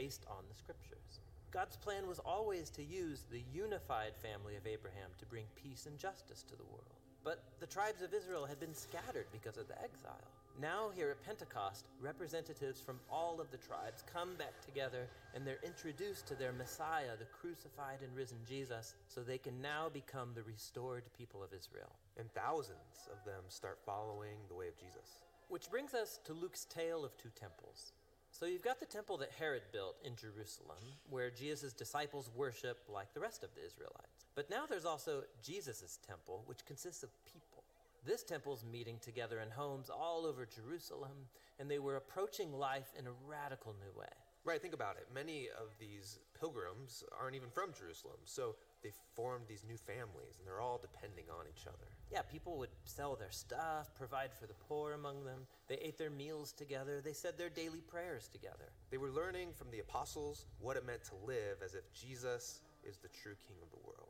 based on the scriptures. God's plan was always to use the unified family of Abraham to bring peace and justice to the world. But the tribes of Israel had been scattered because of the exile. Now, here at Pentecost, representatives from all of the tribes come back together and they're introduced to their Messiah, the crucified and risen Jesus, so they can now become the restored people of Israel. And thousands of them start following the way of Jesus. Which brings us to Luke's tale of two temples. So you've got the temple that Herod built in Jerusalem, where Jesus' disciples worship like the rest of the Israelites. But now there's also Jesus' temple, which consists of people. This temple's meeting together in homes all over Jerusalem, and they were approaching life in a radical new way. Right, think about it. Many of these pilgrims aren't even from Jerusalem, so they formed these new families, and they're all depending on each other. Yeah, people would sell their stuff, provide for the poor among them. They ate their meals together. They said their daily prayers together. They were learning from the apostles what it meant to live as if Jesus is the true king of the world.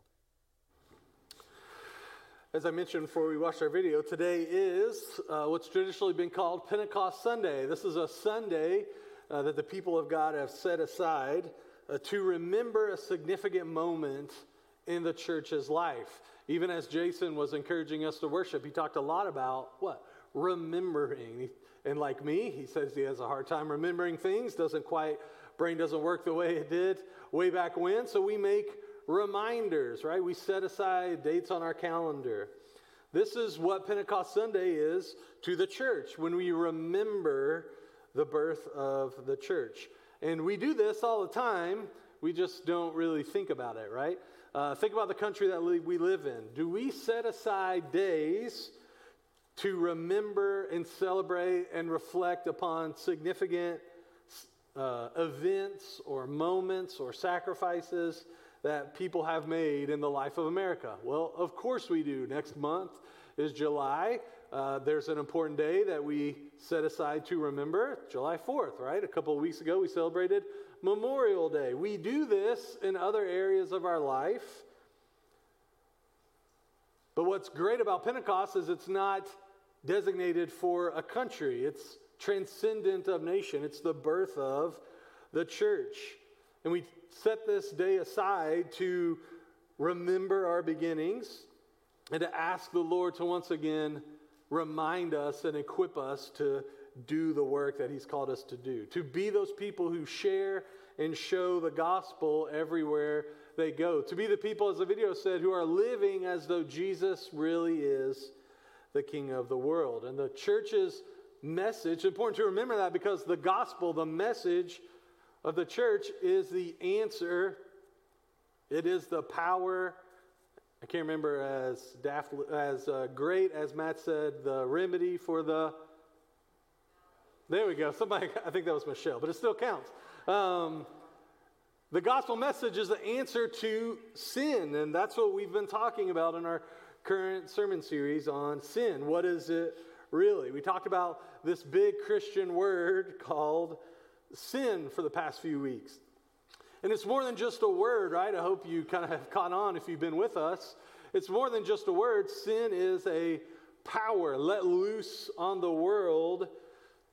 As I mentioned before we watched our video, today is uh, what's traditionally been called Pentecost Sunday. This is a Sunday uh, that the people of God have set aside uh, to remember a significant moment in the church's life. Even as Jason was encouraging us to worship, he talked a lot about what? Remembering. And like me, he says he has a hard time remembering things, doesn't quite, brain doesn't work the way it did way back when. So we make reminders, right? We set aside dates on our calendar. This is what Pentecost Sunday is to the church when we remember the birth of the church. And we do this all the time, we just don't really think about it, right? Uh, think about the country that we live in. Do we set aside days to remember and celebrate and reflect upon significant uh, events or moments or sacrifices that people have made in the life of America? Well, of course we do. Next month is July. Uh, there's an important day that we set aside to remember, July 4th, right? A couple of weeks ago, we celebrated Memorial Day. We do this in other areas of our life. But what's great about Pentecost is it's not designated for a country, it's transcendent of nation, it's the birth of the church. And we set this day aside to remember our beginnings and to ask the Lord to once again remind us and equip us to do the work that He's called us to do, to be those people who share and show the gospel everywhere they go, to be the people, as the video said, who are living as though Jesus really is the King of the world. And the church's message, important to remember that because the gospel, the message of the church, is the answer, it is the power I can't remember as daft, as uh, great as Matt said, the remedy for the. There we go. Somebody, I think that was Michelle, but it still counts. Um, the gospel message is the answer to sin, and that's what we've been talking about in our current sermon series on sin. What is it really? We talked about this big Christian word called sin for the past few weeks. And it's more than just a word, right? I hope you kind of have caught on if you've been with us. It's more than just a word. Sin is a power let loose on the world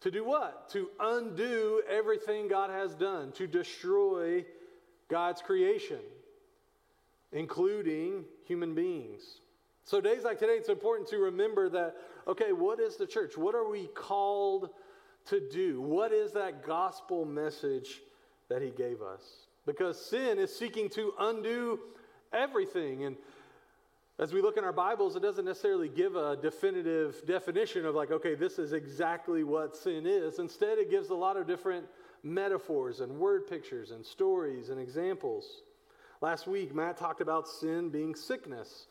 to do what? To undo everything God has done, to destroy God's creation, including human beings. So, days like today, it's important to remember that, okay, what is the church? What are we called to do? What is that gospel message that He gave us? because sin is seeking to undo everything. And as we look in our Bibles, it doesn't necessarily give a definitive definition of, like, okay, this is exactly what sin is. Instead, it gives a lot of different metaphors and word pictures and stories and examples. Last week, Matt talked about sin being sickness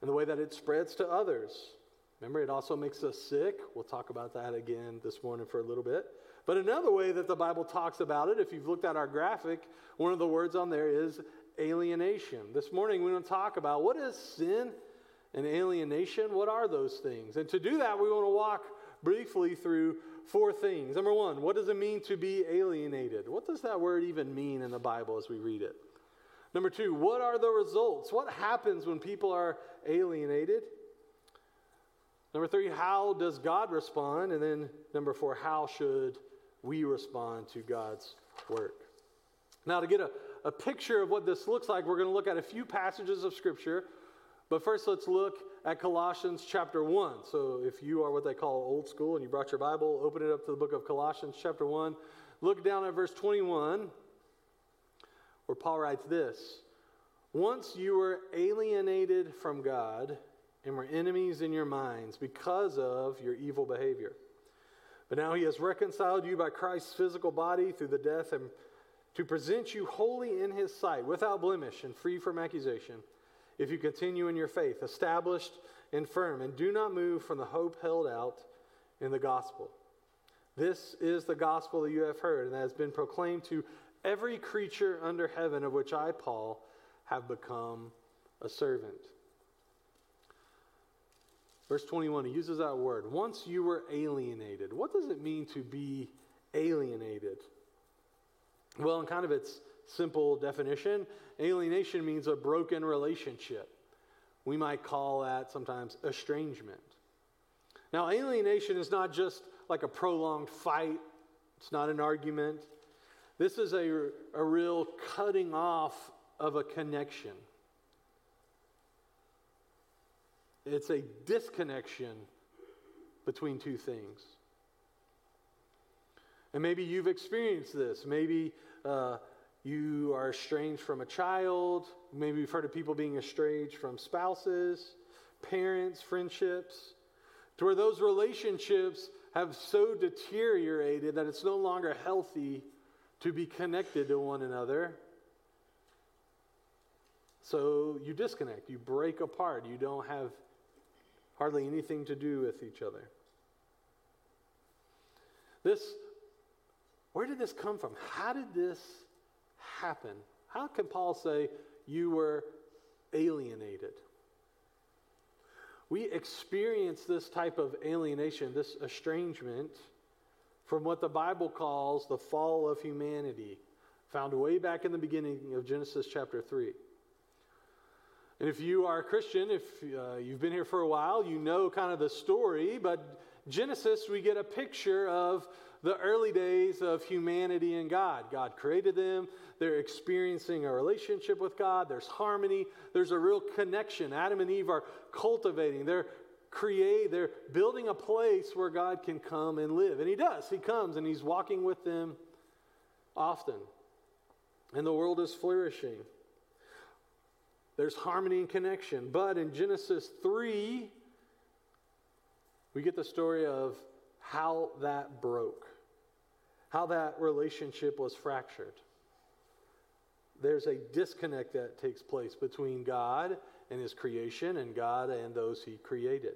and the way that it spreads to others. Remember, it also makes us sick. We'll talk about that again this morning for a little bit. But another way that the Bible talks about it, if you've looked at our graphic, one of the words on there is alienation. This morning we want to talk about what is sin and alienation? What are those things? And to do that, we want to walk briefly through four things. Number one, what does it mean to be alienated? What does that word even mean in the Bible as we read it? Number two, what are the results? What happens when people are alienated? Number three, how does God respond? And then number four, how should we respond to God's work. Now, to get a, a picture of what this looks like, we're going to look at a few passages of Scripture. But first, let's look at Colossians chapter 1. So, if you are what they call old school and you brought your Bible, open it up to the book of Colossians chapter 1. Look down at verse 21, where Paul writes this Once you were alienated from God and were enemies in your minds because of your evil behavior. But now he has reconciled you by Christ's physical body through the death and to present you wholly in his sight, without blemish and free from accusation, if you continue in your faith, established and firm, and do not move from the hope held out in the gospel. This is the gospel that you have heard and that has been proclaimed to every creature under heaven, of which I, Paul, have become a servant. Verse 21, he uses that word. Once you were alienated. What does it mean to be alienated? Well, in kind of its simple definition, alienation means a broken relationship. We might call that sometimes estrangement. Now, alienation is not just like a prolonged fight, it's not an argument. This is a, a real cutting off of a connection. It's a disconnection between two things. And maybe you've experienced this. Maybe uh, you are estranged from a child. Maybe you've heard of people being estranged from spouses, parents, friendships, to where those relationships have so deteriorated that it's no longer healthy to be connected to one another. So you disconnect, you break apart, you don't have hardly anything to do with each other. This, where did this come from? How did this happen? How can Paul say you were alienated? We experience this type of alienation, this estrangement, from what the Bible calls the fall of humanity, found way back in the beginning of Genesis chapter 3. And if you are a Christian, if uh, you've been here for a while, you know kind of the story. But Genesis, we get a picture of the early days of humanity and God. God created them. They're experiencing a relationship with God. There's harmony. There's a real connection. Adam and Eve are cultivating. They're create. They're building a place where God can come and live. And He does. He comes and He's walking with them often. And the world is flourishing. There's harmony and connection. But in Genesis 3, we get the story of how that broke, how that relationship was fractured. There's a disconnect that takes place between God and his creation and God and those he created.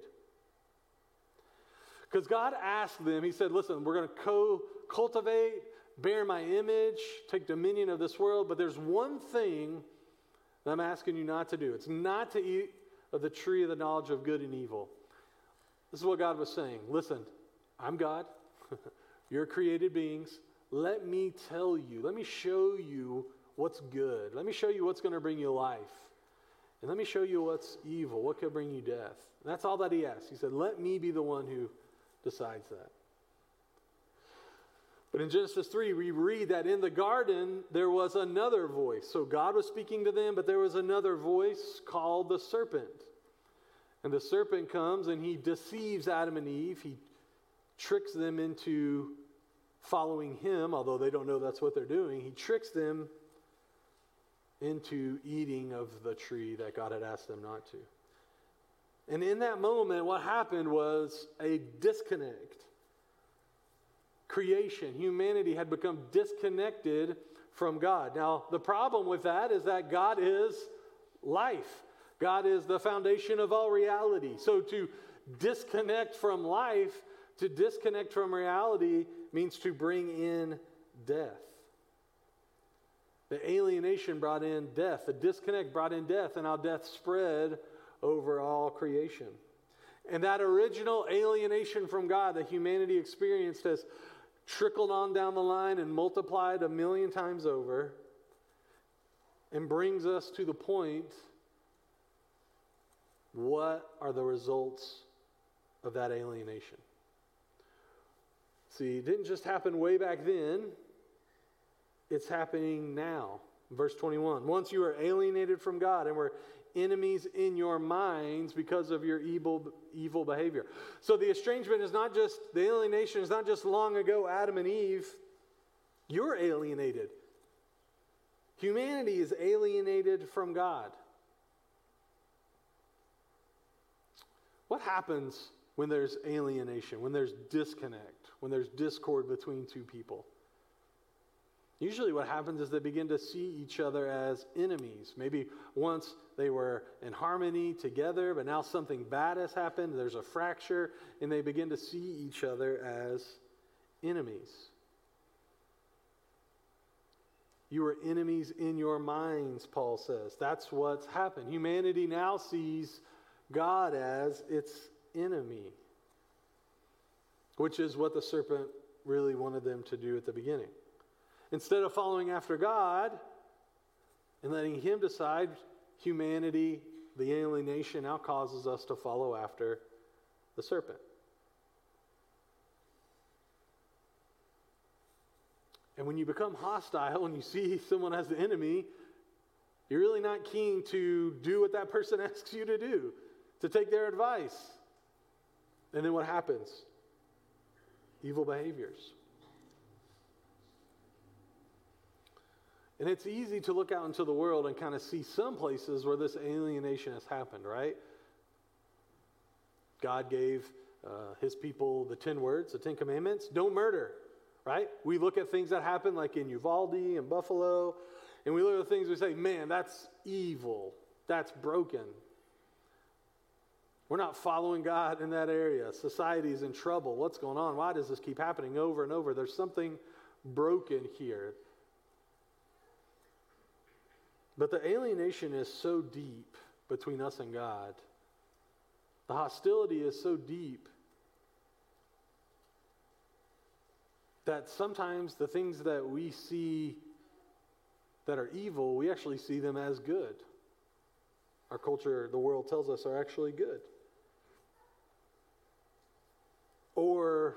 Because God asked them, He said, Listen, we're going to co cultivate, bear my image, take dominion of this world, but there's one thing that I'm asking you not to do. It's not to eat of the tree of the knowledge of good and evil. This is what God was saying. Listen, I'm God. You're created beings. Let me tell you, let me show you what's good. Let me show you what's going to bring you life. And let me show you what's evil, what could bring you death. And that's all that he asked. He said, Let me be the one who decides that. But in Genesis 3, we read that in the garden there was another voice. So God was speaking to them, but there was another voice called the serpent. And the serpent comes and he deceives Adam and Eve. He tricks them into following him, although they don't know that's what they're doing. He tricks them into eating of the tree that God had asked them not to. And in that moment, what happened was a disconnect creation, humanity had become disconnected from God. Now, the problem with that is that God is life, God is the foundation of all reality. So, to disconnect from life, to disconnect from reality, means to bring in death. The alienation brought in death. The disconnect brought in death, and how death spread over all creation. And that original alienation from God that humanity experienced has trickled on down the line and multiplied a million times over and brings us to the point what are the results of that alienation? See, it didn't just happen way back then. it's happening now. Verse 21 Once you were alienated from God and were enemies in your minds because of your evil, evil behavior. So the estrangement is not just, the alienation is not just long ago, Adam and Eve. You're alienated. Humanity is alienated from God. What happens when there's alienation, when there's disconnect, when there's discord between two people? Usually, what happens is they begin to see each other as enemies. Maybe once they were in harmony together, but now something bad has happened, there's a fracture, and they begin to see each other as enemies. You are enemies in your minds, Paul says. That's what's happened. Humanity now sees God as its enemy, which is what the serpent really wanted them to do at the beginning. Instead of following after God and letting Him decide, humanity, the alienation now causes us to follow after the serpent. And when you become hostile and you see someone as the enemy, you're really not keen to do what that person asks you to do, to take their advice. And then what happens? Evil behaviors. And it's easy to look out into the world and kind of see some places where this alienation has happened, right? God gave uh, his people the 10 words, the 10 commandments don't murder, right? We look at things that happen like in Uvalde and Buffalo, and we look at the things we say, man, that's evil, that's broken. We're not following God in that area. Society is in trouble. What's going on? Why does this keep happening over and over? There's something broken here. But the alienation is so deep between us and God. The hostility is so deep that sometimes the things that we see that are evil, we actually see them as good. Our culture, the world tells us, are actually good. Or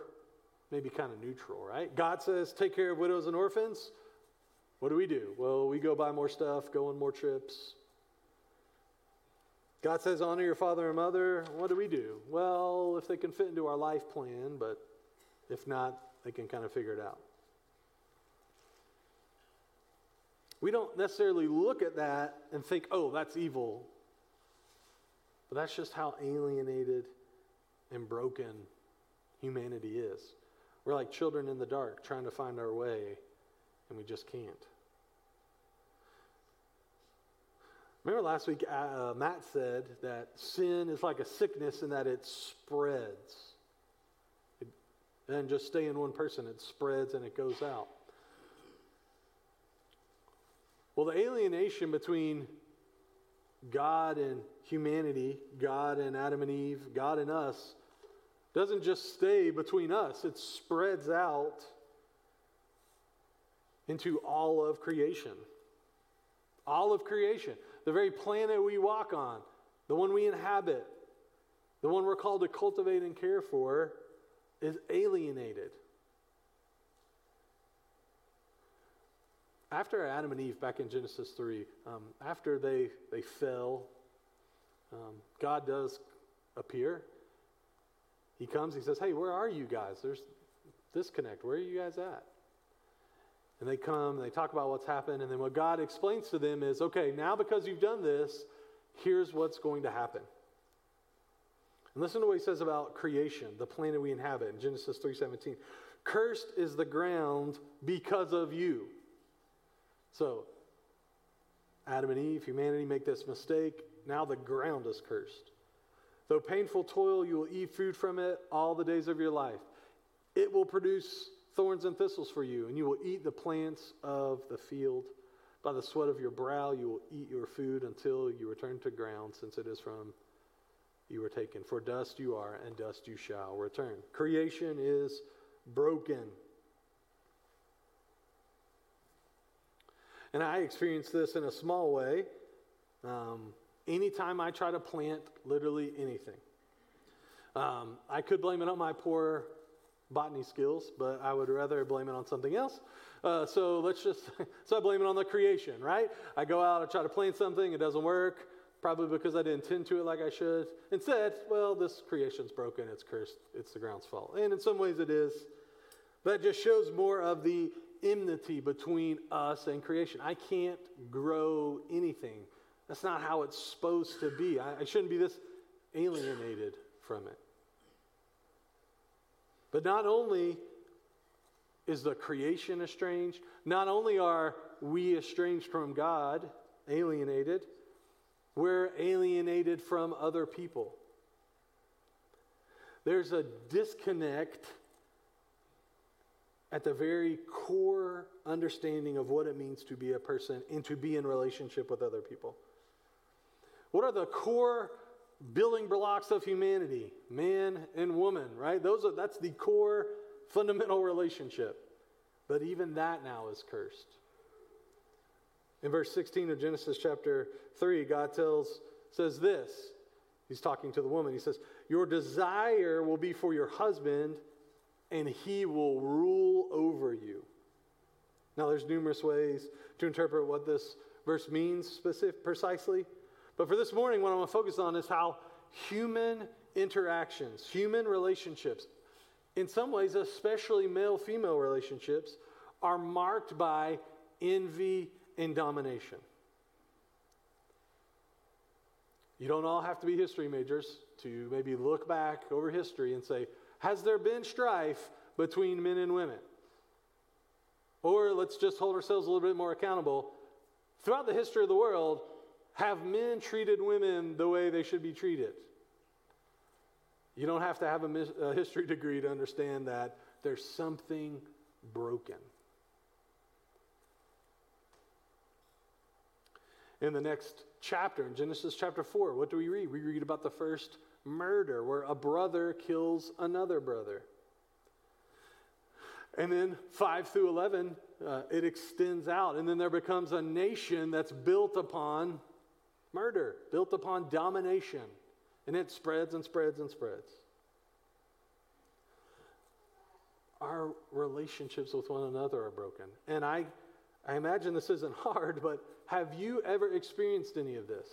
maybe kind of neutral, right? God says, take care of widows and orphans. What do we do? Well, we go buy more stuff, go on more trips. God says, honor your father and mother. What do we do? Well, if they can fit into our life plan, but if not, they can kind of figure it out. We don't necessarily look at that and think, oh, that's evil. But that's just how alienated and broken humanity is. We're like children in the dark trying to find our way, and we just can't. Remember last week, uh, Matt said that sin is like a sickness in that it spreads. It doesn't just stay in one person, it spreads and it goes out. Well, the alienation between God and humanity, God and Adam and Eve, God and us, doesn't just stay between us, it spreads out into all of creation. All of creation the very planet we walk on, the one we inhabit, the one we're called to cultivate and care for, is alienated. After Adam and Eve, back in Genesis 3, um, after they, they fell, um, God does appear. He comes, he says, Hey, where are you guys? There's disconnect. Where are you guys at? And they come, they talk about what's happened, and then what God explains to them is okay, now because you've done this, here's what's going to happen. And listen to what he says about creation, the planet we inhabit in Genesis 3:17. Cursed is the ground because of you. So, Adam and Eve, humanity make this mistake. Now the ground is cursed. Though painful toil, you will eat food from it all the days of your life. It will produce thorns and thistles for you, and you will eat the plants of the field. By the sweat of your brow you will eat your food until you return to ground, since it is from you were taken. For dust you are, and dust you shall return. Creation is broken. And I experienced this in a small way. Um, anytime I try to plant literally anything, um, I could blame it on my poor botany skills, but I would rather blame it on something else. Uh, so let's just, so I blame it on the creation, right? I go out, I try to plant something, it doesn't work, probably because I didn't tend to it like I should. Instead, well, this creation's broken, it's cursed, it's the ground's fault. And in some ways it is. That just shows more of the enmity between us and creation. I can't grow anything. That's not how it's supposed to be. I, I shouldn't be this alienated from it. But not only is the creation estranged, not only are we estranged from God, alienated, we're alienated from other people. There's a disconnect at the very core understanding of what it means to be a person and to be in relationship with other people. What are the core building blocks of humanity? Man and woman, right? Those are that's the core fundamental relationship. But even that now is cursed. In verse 16 of Genesis chapter 3, God tells says this. He's talking to the woman. He says, "Your desire will be for your husband and he will rule over you. Now, there's numerous ways to interpret what this verse means specific, precisely. But for this morning, what I want to focus on is how human interactions, human relationships, in some ways, especially male female relationships, are marked by envy and domination. You don't all have to be history majors to maybe look back over history and say, has there been strife between men and women? Or let's just hold ourselves a little bit more accountable. Throughout the history of the world, have men treated women the way they should be treated? You don't have to have a, mis- a history degree to understand that there's something broken. In the next chapter, in Genesis chapter 4, what do we read? We read about the first murder, where a brother kills another brother. And then 5 through 11, uh, it extends out. And then there becomes a nation that's built upon murder, built upon domination. And it spreads and spreads and spreads. Our relationships with one another are broken. And I, I imagine this isn't hard, but have you ever experienced any of this?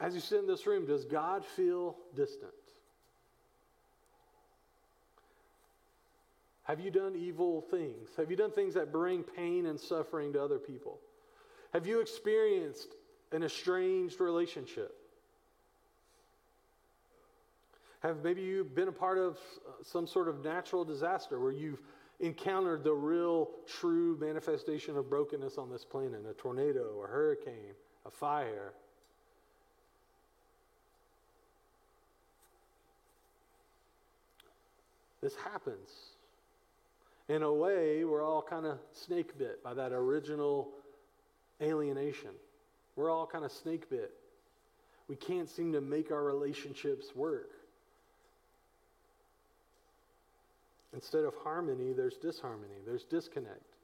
As you sit in this room, does God feel distant? Have you done evil things? Have you done things that bring pain and suffering to other people? Have you experienced an estranged relationship? Have maybe you been a part of uh, some sort of natural disaster where you've encountered the real, true manifestation of brokenness on this planet a tornado, a hurricane, a fire? This happens. In a way, we're all kind of snake bit by that original alienation. We're all kind of snake bit. We can't seem to make our relationships work. Instead of harmony, there's disharmony, there's disconnect.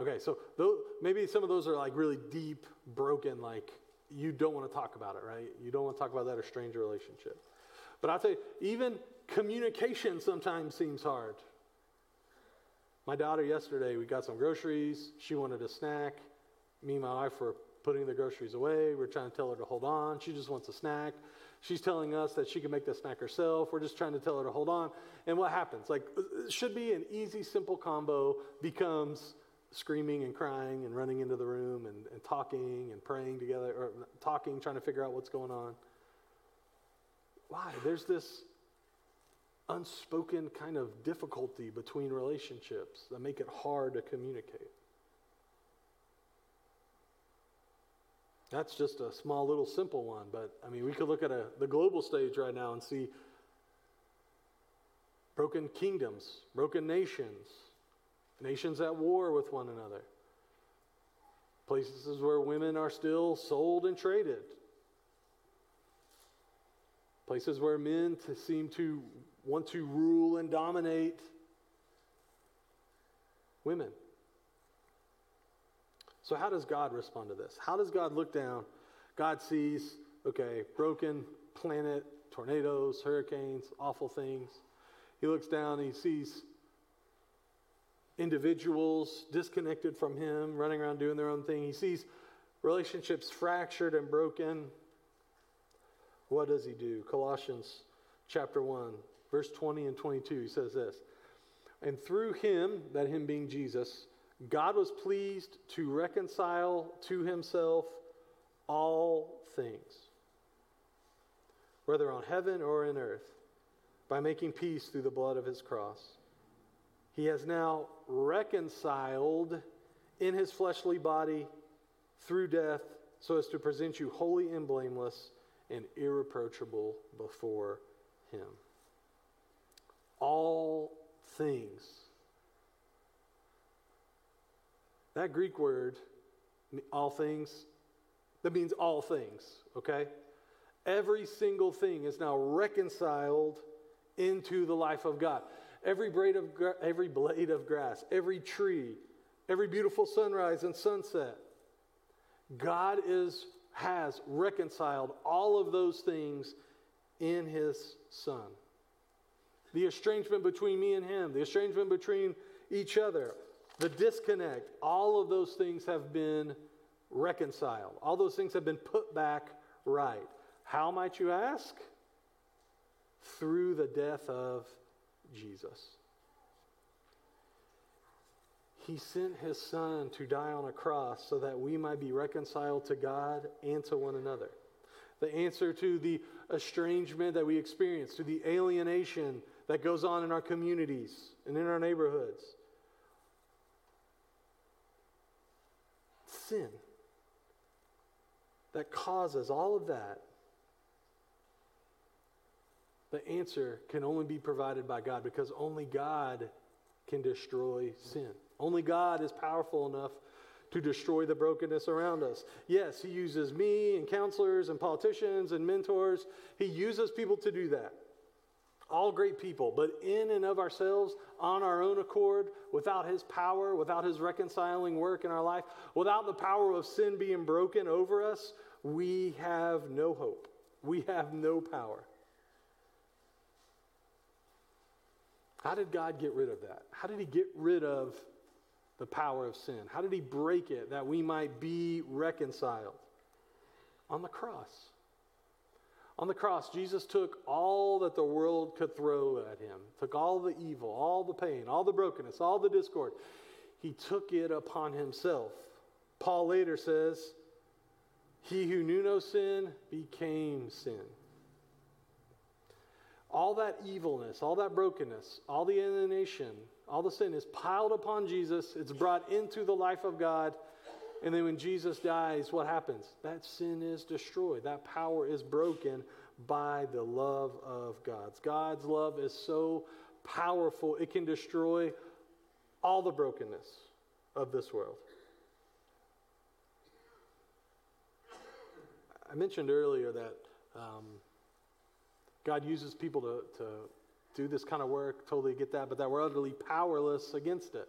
Okay, so those, maybe some of those are like really deep, broken, like you don't want to talk about it, right? You don't want to talk about that or stranger relationship. But I'll tell you, even communication sometimes seems hard. My daughter yesterday, we got some groceries. She wanted a snack. Me and my wife were putting the groceries away. We're trying to tell her to hold on. She just wants a snack. She's telling us that she can make the snack herself. We're just trying to tell her to hold on. And what happens? Like, uh, uh, should be an easy, simple combo, becomes screaming and crying and running into the room and, and talking and praying together, or uh, talking, trying to figure out what's going on. Why? There's this unspoken kind of difficulty between relationships that make it hard to communicate. That's just a small little simple one, but I mean, we could look at a, the global stage right now and see broken kingdoms, broken nations, nations at war with one another, places where women are still sold and traded, places where men to seem to want to rule and dominate women. So, how does God respond to this? How does God look down? God sees, okay, broken planet, tornadoes, hurricanes, awful things. He looks down and he sees individuals disconnected from him, running around doing their own thing. He sees relationships fractured and broken. What does he do? Colossians chapter 1, verse 20 and 22, he says this And through him, that him being Jesus, God was pleased to reconcile to himself all things, whether on heaven or in earth, by making peace through the blood of his cross. He has now reconciled in his fleshly body through death so as to present you holy and blameless and irreproachable before him. All things. That Greek word, all things, that means all things, okay? Every single thing is now reconciled into the life of God. Every blade of, gra- every blade of grass, every tree, every beautiful sunrise and sunset. God is, has reconciled all of those things in his Son. The estrangement between me and him, the estrangement between each other, the disconnect, all of those things have been reconciled. All those things have been put back right. How might you ask? Through the death of Jesus. He sent his son to die on a cross so that we might be reconciled to God and to one another. The answer to the estrangement that we experience, to the alienation that goes on in our communities and in our neighborhoods. Sin that causes all of that the answer can only be provided by God because only God can destroy sin. Only God is powerful enough to destroy the brokenness around us. Yes, He uses me and counselors and politicians and mentors. He uses people to do that. All great people, but in and of ourselves, on our own accord, without His power, without His reconciling work in our life, without the power of sin being broken over us, we have no hope. We have no power. How did God get rid of that? How did He get rid of the power of sin? How did He break it that we might be reconciled? On the cross. On the cross, Jesus took all that the world could throw at him, took all the evil, all the pain, all the brokenness, all the discord. He took it upon himself. Paul later says, He who knew no sin became sin all that evilness, all that brokenness, all the alienation, all the sin is piled upon Jesus. It's brought into the life of God. And then when Jesus dies, what happens? That sin is destroyed. That power is broken by the love of God. God's love is so powerful, it can destroy all the brokenness of this world. I mentioned earlier that um, God uses people to, to do this kind of work, totally get that, but that we're utterly powerless against it.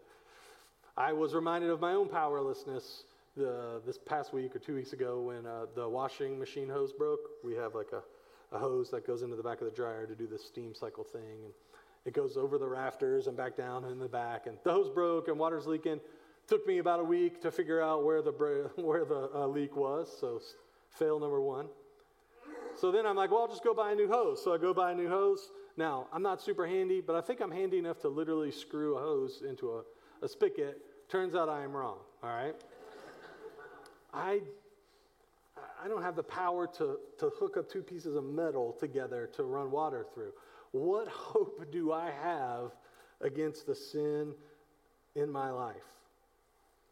I was reminded of my own powerlessness the, this past week or two weeks ago when uh, the washing machine hose broke. We have like a, a hose that goes into the back of the dryer to do the steam cycle thing. And it goes over the rafters and back down in the back. And the hose broke and water's leaking. Took me about a week to figure out where the, where the uh, leak was. So, fail number one. So then I'm like, well, I'll just go buy a new hose. So I go buy a new hose. Now, I'm not super handy, but I think I'm handy enough to literally screw a hose into a, a spigot. Turns out I am wrong, all right? I, I don't have the power to, to hook up two pieces of metal together to run water through. What hope do I have against the sin in my life?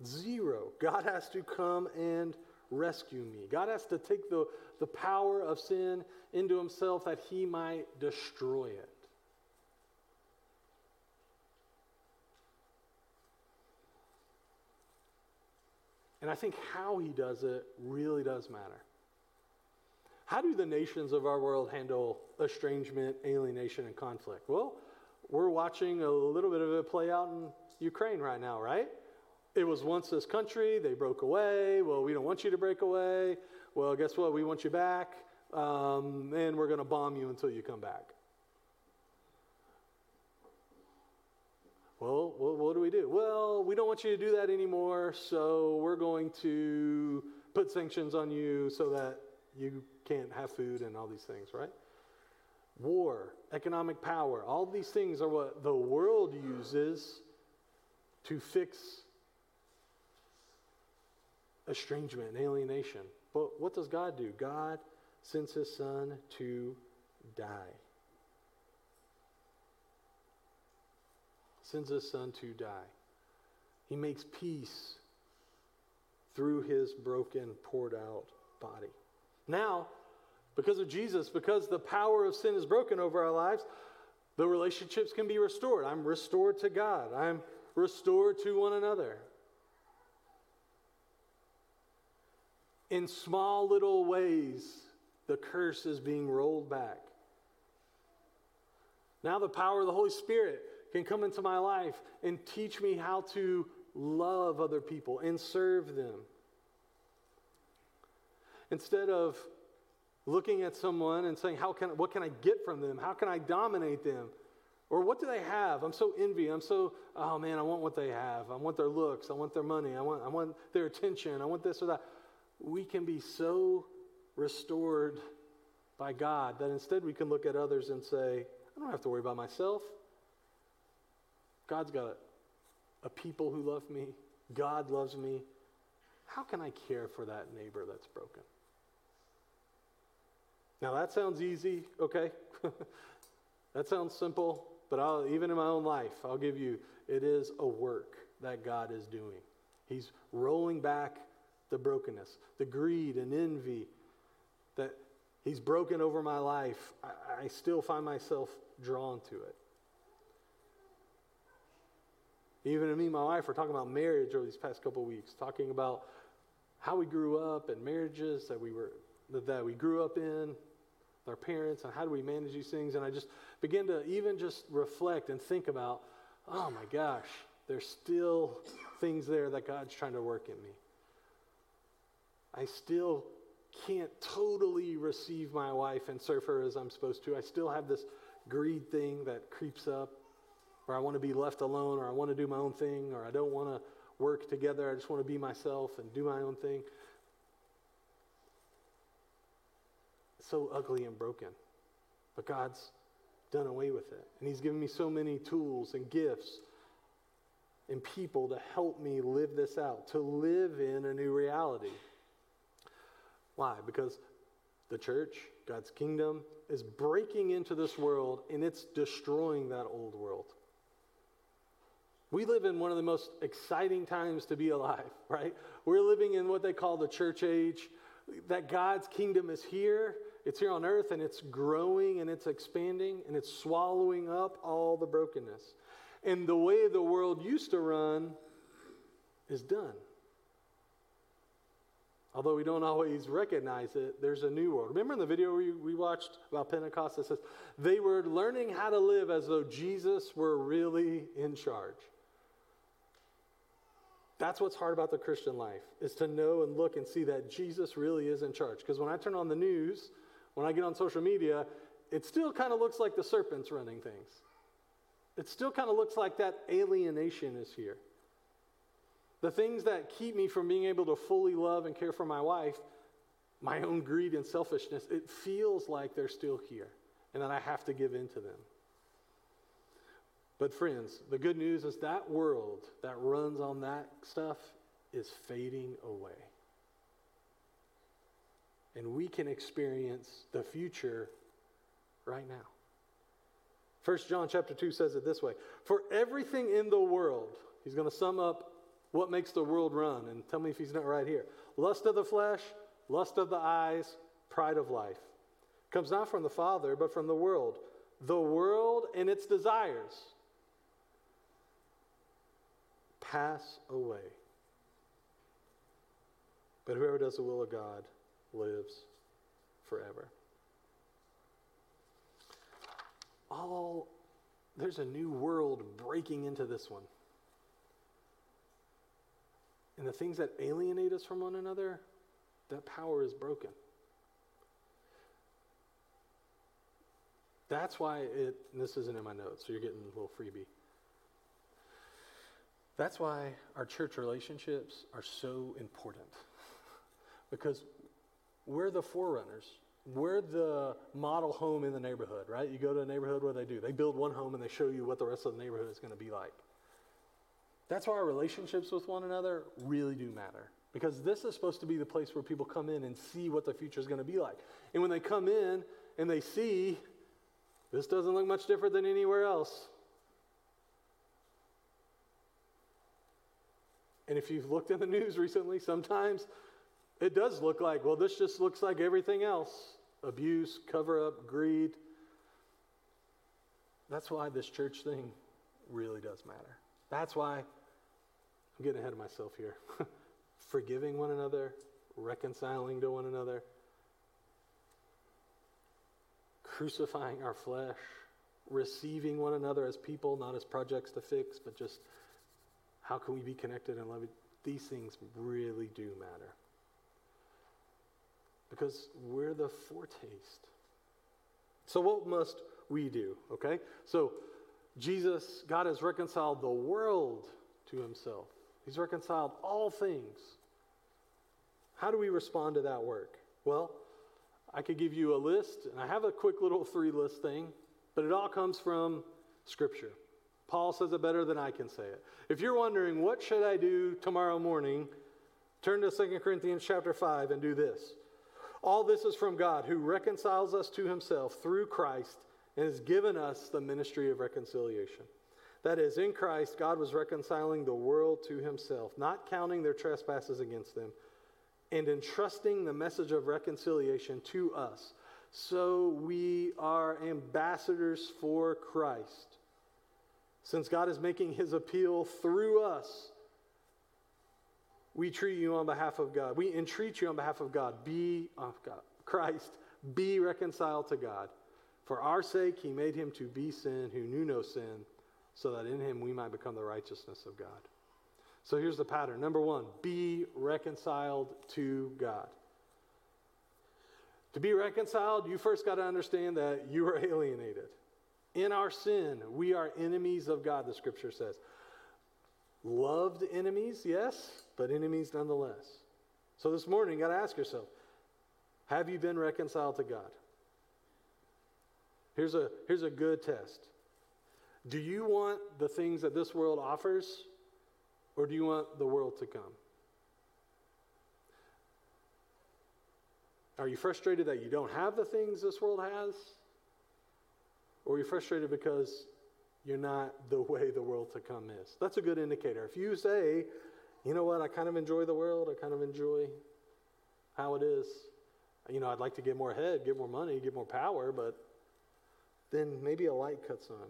Zero. God has to come and rescue me. God has to take the, the power of sin into himself that he might destroy it. And I think how he does it really does matter. How do the nations of our world handle estrangement, alienation, and conflict? Well, we're watching a little bit of it play out in Ukraine right now, right? It was once this country, they broke away. Well, we don't want you to break away. Well, guess what? We want you back. um, and we're going to bomb you until you come back. Well, what do we do? Well, we don't want you to do that anymore, so we're going to put sanctions on you so that you can't have food and all these things, right? War, economic power, all these things are what the world uses to fix estrangement and alienation. But what does God do? God sends his son to die. Sends his son to die. He makes peace through his broken, poured out body. Now, because of Jesus, because the power of sin is broken over our lives, the relationships can be restored. I'm restored to God, I'm restored to one another. In small little ways, the curse is being rolled back. Now, the power of the Holy Spirit can come into my life and teach me how to love other people and serve them. Instead of looking at someone and saying, how can, What can I get from them? How can I dominate them? Or what do they have? I'm so envy. I'm so, oh man, I want what they have. I want their looks. I want their money. I want, I want their attention. I want this or that. We can be so restored by God that instead we can look at others and say, I don't have to worry about myself. God's got a, a people who love me. God loves me. How can I care for that neighbor that's broken? Now, that sounds easy, okay? that sounds simple, but I'll, even in my own life, I'll give you it is a work that God is doing. He's rolling back the brokenness, the greed and envy that He's broken over my life. I, I still find myself drawn to it. Even me and my wife were talking about marriage over these past couple of weeks, talking about how we grew up and marriages that we were that we grew up in, our parents, and how do we manage these things. And I just began to even just reflect and think about, oh my gosh, there's still things there that God's trying to work in me. I still can't totally receive my wife and serve her as I'm supposed to. I still have this greed thing that creeps up or I want to be left alone, or I want to do my own thing, or I don't want to work together. I just want to be myself and do my own thing. so ugly and broken. But God's done away with it. And He's given me so many tools and gifts and people to help me live this out, to live in a new reality. Why? Because the church, God's kingdom, is breaking into this world and it's destroying that old world. We live in one of the most exciting times to be alive, right? We're living in what they call the church age, that God's kingdom is here. It's here on earth and it's growing and it's expanding and it's swallowing up all the brokenness. And the way the world used to run is done. Although we don't always recognize it, there's a new world. Remember in the video we, we watched about Pentecost, it says they were learning how to live as though Jesus were really in charge. That's what's hard about the Christian life, is to know and look and see that Jesus really is in charge. Because when I turn on the news, when I get on social media, it still kind of looks like the serpent's running things. It still kind of looks like that alienation is here. The things that keep me from being able to fully love and care for my wife, my own greed and selfishness, it feels like they're still here and that I have to give in to them. But, friends, the good news is that world that runs on that stuff is fading away. And we can experience the future right now. 1 John chapter 2 says it this way For everything in the world, he's going to sum up what makes the world run. And tell me if he's not right here. Lust of the flesh, lust of the eyes, pride of life. Comes not from the Father, but from the world. The world and its desires pass away. But whoever does the will of God lives forever. All there's a new world breaking into this one. And the things that alienate us from one another, that power is broken. That's why it, this isn't in my notes, so you're getting a little freebie. That's why our church relationships are so important. because we're the forerunners. We're the model home in the neighborhood, right? You go to a neighborhood, what do they do? They build one home and they show you what the rest of the neighborhood is going to be like. That's why our relationships with one another really do matter. Because this is supposed to be the place where people come in and see what the future is going to be like. And when they come in and they see this doesn't look much different than anywhere else, And if you've looked in the news recently, sometimes it does look like, well, this just looks like everything else abuse, cover up, greed. That's why this church thing really does matter. That's why I'm getting ahead of myself here. Forgiving one another, reconciling to one another, crucifying our flesh, receiving one another as people, not as projects to fix, but just how can we be connected and love? These things really do matter. Because we're the foretaste. So, what must we do? Okay? So, Jesus, God has reconciled the world to himself, He's reconciled all things. How do we respond to that work? Well, I could give you a list, and I have a quick little three list thing, but it all comes from Scripture. Paul says it better than I can say it. If you're wondering, what should I do tomorrow morning? Turn to 2 Corinthians chapter 5 and do this. All this is from God, who reconciles us to himself through Christ and has given us the ministry of reconciliation. That is, in Christ, God was reconciling the world to himself, not counting their trespasses against them, and entrusting the message of reconciliation to us. So we are ambassadors for Christ. Since God is making his appeal through us, we treat you on behalf of God. We entreat you on behalf of God. Be of God. Christ, be reconciled to God. For our sake, he made him to be sin who knew no sin, so that in him we might become the righteousness of God. So here's the pattern. Number one, be reconciled to God. To be reconciled, you first got to understand that you are alienated. In our sin, we are enemies of God, the scripture says. Loved enemies, yes, but enemies nonetheless. So this morning, you got to ask yourself have you been reconciled to God? Here's a, here's a good test. Do you want the things that this world offers, or do you want the world to come? Are you frustrated that you don't have the things this world has? Or you're frustrated because you're not the way the world to come is. That's a good indicator. If you say, you know what, I kind of enjoy the world, I kind of enjoy how it is. You know, I'd like to get more ahead, get more money, get more power, but then maybe a light cuts on.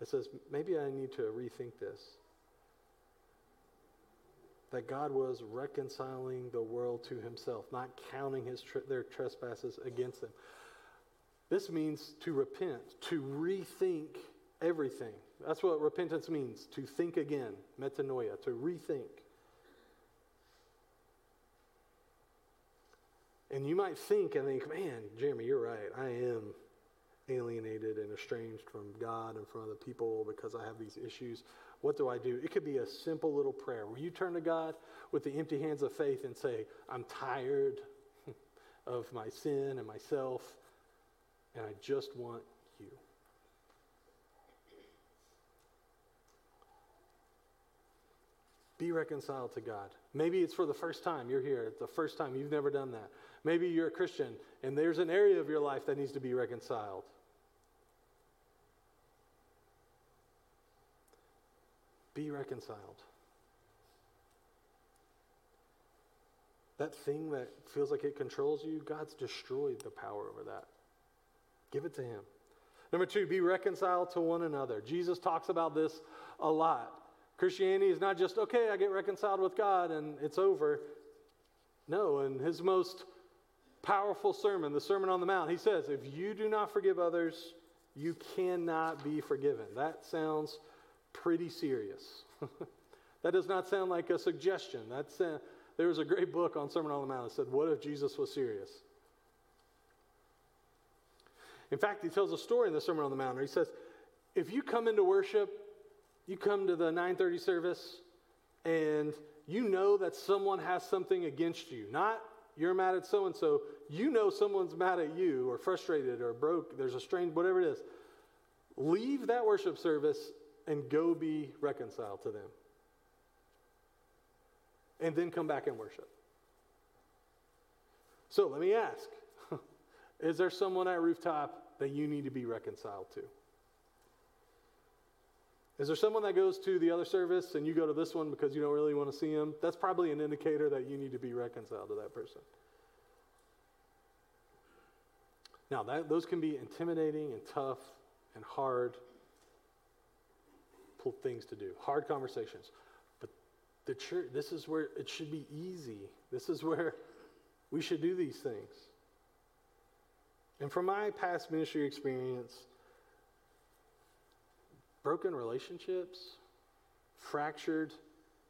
It says, maybe I need to rethink this. That God was reconciling the world to himself, not counting his tr- their trespasses against them. This means to repent, to rethink everything. That's what repentance means to think again, metanoia, to rethink. And you might think and think, man, Jeremy, you're right. I am alienated and estranged from God and from other people because I have these issues. What do I do? It could be a simple little prayer where you turn to God with the empty hands of faith and say, I'm tired of my sin and myself and I just want you. Be reconciled to God. Maybe it's for the first time you're here. The first time you've never done that. Maybe you're a Christian and there's an area of your life that needs to be reconciled. Be reconciled. That thing that feels like it controls you, God's destroyed the power over that. Give it to Him. Number two, be reconciled to one another. Jesus talks about this a lot. Christianity is not just, okay, I get reconciled with God and it's over. No, in his most powerful sermon, the Sermon on the Mount, he says, if you do not forgive others, you cannot be forgiven. That sounds pretty serious. that does not sound like a suggestion. That's, uh, there was a great book on Sermon on the Mount that said, What if Jesus was serious? In fact, he tells a story in the Sermon on the Mount he says, if you come into worship, you come to the 930 service, and you know that someone has something against you, not you're mad at so and so, you know someone's mad at you or frustrated or broke, there's a strain, whatever it is. Leave that worship service and go be reconciled to them. And then come back and worship. So let me ask Is there someone at rooftop that you need to be reconciled to? Is there someone that goes to the other service and you go to this one because you don't really want to see them? That's probably an indicator that you need to be reconciled to that person. Now, that, those can be intimidating and tough and hard things to do, hard conversations. But the church, this is where it should be easy. This is where we should do these things. And from my past ministry experience, broken relationships, fractured,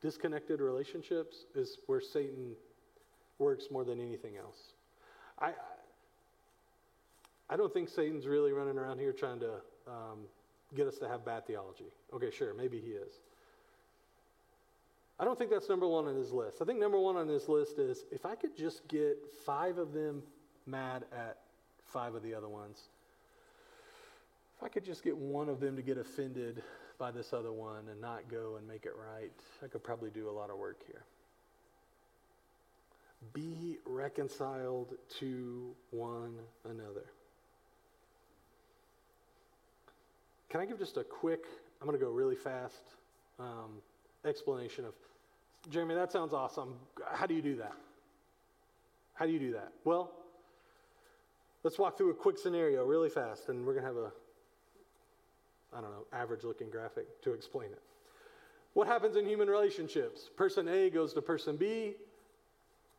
disconnected relationships is where Satan works more than anything else. I, I don't think Satan's really running around here trying to um, get us to have bad theology. Okay, sure, maybe he is. I don't think that's number one on his list. I think number one on his list is if I could just get five of them mad at five of the other ones, if I could just get one of them to get offended by this other one and not go and make it right, I could probably do a lot of work here. Be reconciled to one another. Can I give just a quick, I'm going to go really fast, um, explanation of Jeremy, that sounds awesome. How do you do that? How do you do that? Well, let's walk through a quick scenario really fast, and we're going to have a I don't know, average looking graphic to explain it. What happens in human relationships? Person A goes to person B,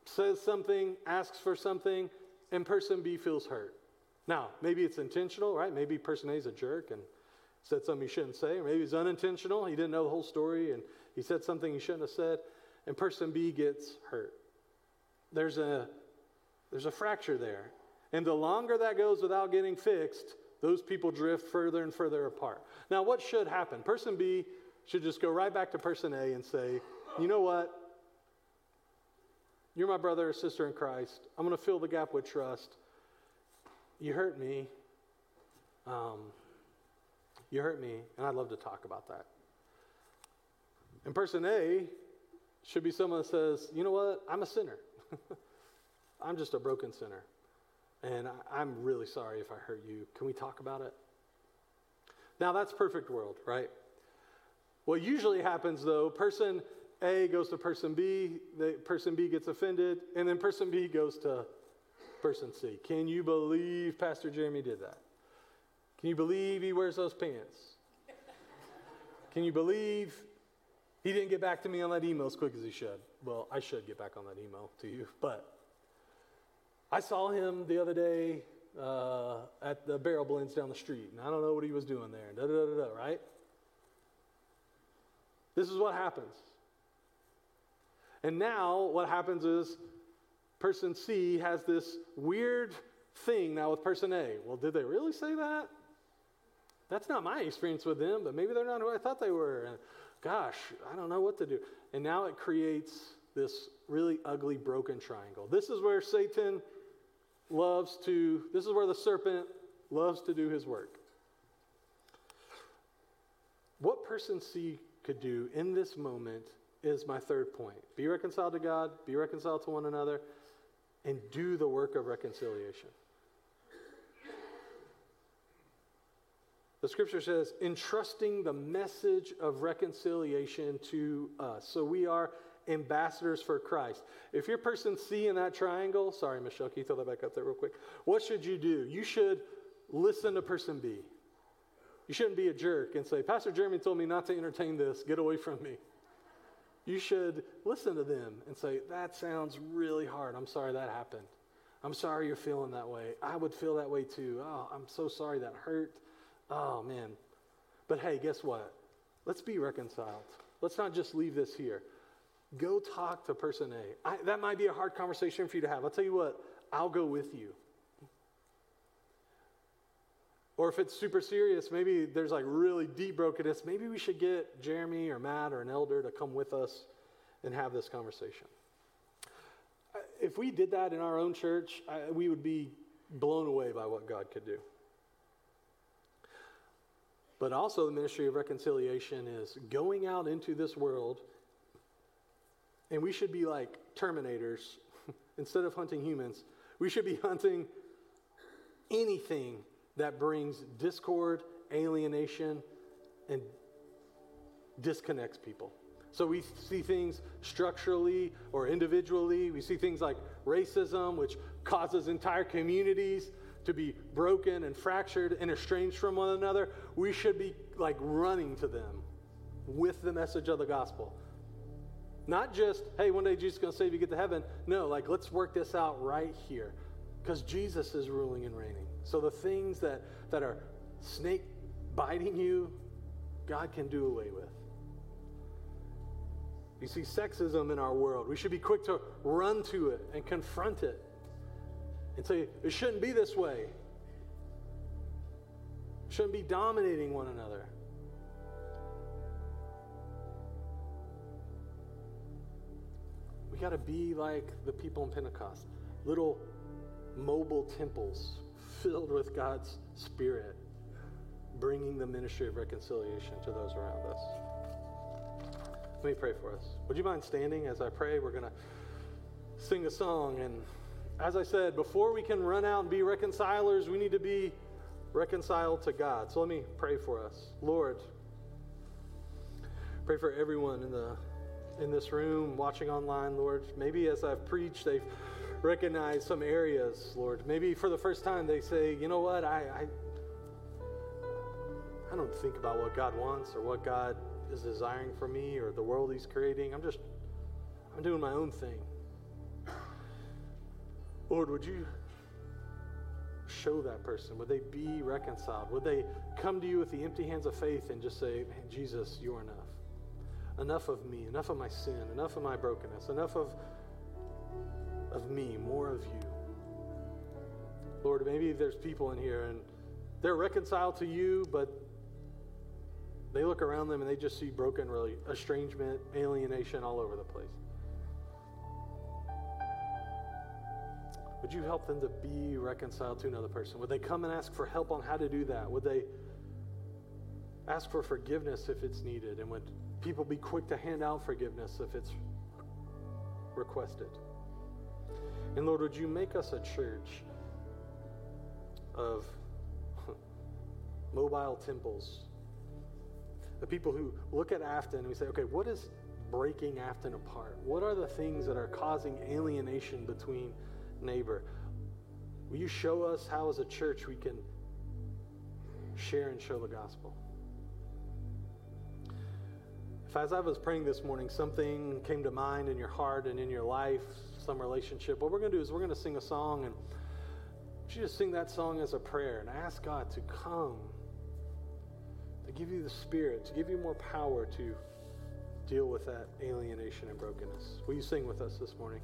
says something, asks for something, and person B feels hurt. Now, maybe it's intentional, right? Maybe person A is a jerk and said something he shouldn't say, or maybe it's unintentional. He didn't know the whole story and he said something he shouldn't have said, and person B gets hurt. There's a, there's a fracture there. And the longer that goes without getting fixed, those people drift further and further apart. Now, what should happen? Person B should just go right back to person A and say, you know what? You're my brother or sister in Christ. I'm going to fill the gap with trust. You hurt me. Um, you hurt me, and I'd love to talk about that. And person A should be someone that says, you know what? I'm a sinner. I'm just a broken sinner. And I, am really sorry if I hurt you. Can we talk about it? Now, that's perfect world, right? What usually happens, though, person A goes to person B, the person B gets offended, and then person B goes to person C. Can you believe Pastor Jeremy did that? Can you believe he wears those pants? Can you believe he didn't get back to me on that email as quick as he should? Well, I should get back on that email to you, but I saw him the other day uh, at the barrel blends down the street, and I don't know what he was doing there. Da, da, da, da, right? This is what happens. And now what happens is person C has this weird thing now with person A. Well, did they really say that? That's not my experience with them, but maybe they're not who I thought they were. And gosh, I don't know what to do. And now it creates this really ugly broken triangle. This is where Satan loves to, this is where the serpent loves to do his work. What person C could do in this moment is my third point. Be reconciled to God, be reconciled to one another, and do the work of reconciliation. The scripture says, entrusting the message of reconciliation to us. So we are ambassadors for Christ. If you're person C in that triangle, sorry, Michelle, can you throw that back up there real quick? What should you do? You should listen to person B. You shouldn't be a jerk and say, Pastor Jeremy told me not to entertain this, get away from me. You should listen to them and say, That sounds really hard. I'm sorry that happened. I'm sorry you're feeling that way. I would feel that way too. Oh, I'm so sorry that hurt. Oh, man. But hey, guess what? Let's be reconciled. Let's not just leave this here. Go talk to person A. I, that might be a hard conversation for you to have. I'll tell you what, I'll go with you. Or if it's super serious, maybe there's like really deep brokenness, maybe we should get Jeremy or Matt or an elder to come with us and have this conversation. If we did that in our own church, I, we would be blown away by what God could do. But also, the ministry of reconciliation is going out into this world, and we should be like terminators. Instead of hunting humans, we should be hunting anything that brings discord, alienation, and disconnects people. So we see things structurally or individually. We see things like racism, which causes entire communities to be broken and fractured and estranged from one another. We should be like running to them with the message of the gospel. Not just, hey, one day Jesus is going to save you, get to heaven. No, like, let's work this out right here because Jesus is ruling and reigning. So the things that, that are snake biting you, God can do away with. You see sexism in our world. We should be quick to run to it and confront it and say, it shouldn't be this way. shouldn't be dominating one another. We got to be like the people in Pentecost little mobile temples filled with God's Spirit, bringing the ministry of reconciliation to those around us. Let me pray for us. Would you mind standing as I pray? We're going to sing a song. And as I said, before we can run out and be reconcilers, we need to be reconciled to God. So let me pray for us. Lord, pray for everyone in the in this room, watching online, Lord. Maybe as I've preached, they've recognized some areas, Lord. Maybe for the first time they say, you know what, I, I, I don't think about what God wants or what God is desiring for me or the world He's creating. I'm just, I'm doing my own thing. Lord, would you show that person? Would they be reconciled? Would they come to you with the empty hands of faith and just say, Jesus, you're enough? Enough of me, enough of my sin, enough of my brokenness, enough of, of me, more of you. Lord, maybe there's people in here and they're reconciled to you, but they look around them and they just see broken really estrangement, alienation all over the place. Would you help them to be reconciled to another person? Would they come and ask for help on how to do that? Would they ask for forgiveness if it's needed? And would people be quick to hand out forgiveness if it's requested. And Lord, would you make us a church of mobile temples? The people who look at Afton and we say, okay, what is breaking Afton apart? What are the things that are causing alienation between neighbor? Will you show us how, as a church, we can share and show the gospel? If as I was praying this morning, something came to mind in your heart and in your life, some relationship, what we're going to do is we're going to sing a song and you just sing that song as a prayer and ask God to come, to give you the Spirit, to give you more power to deal with that alienation and brokenness. Will you sing with us this morning?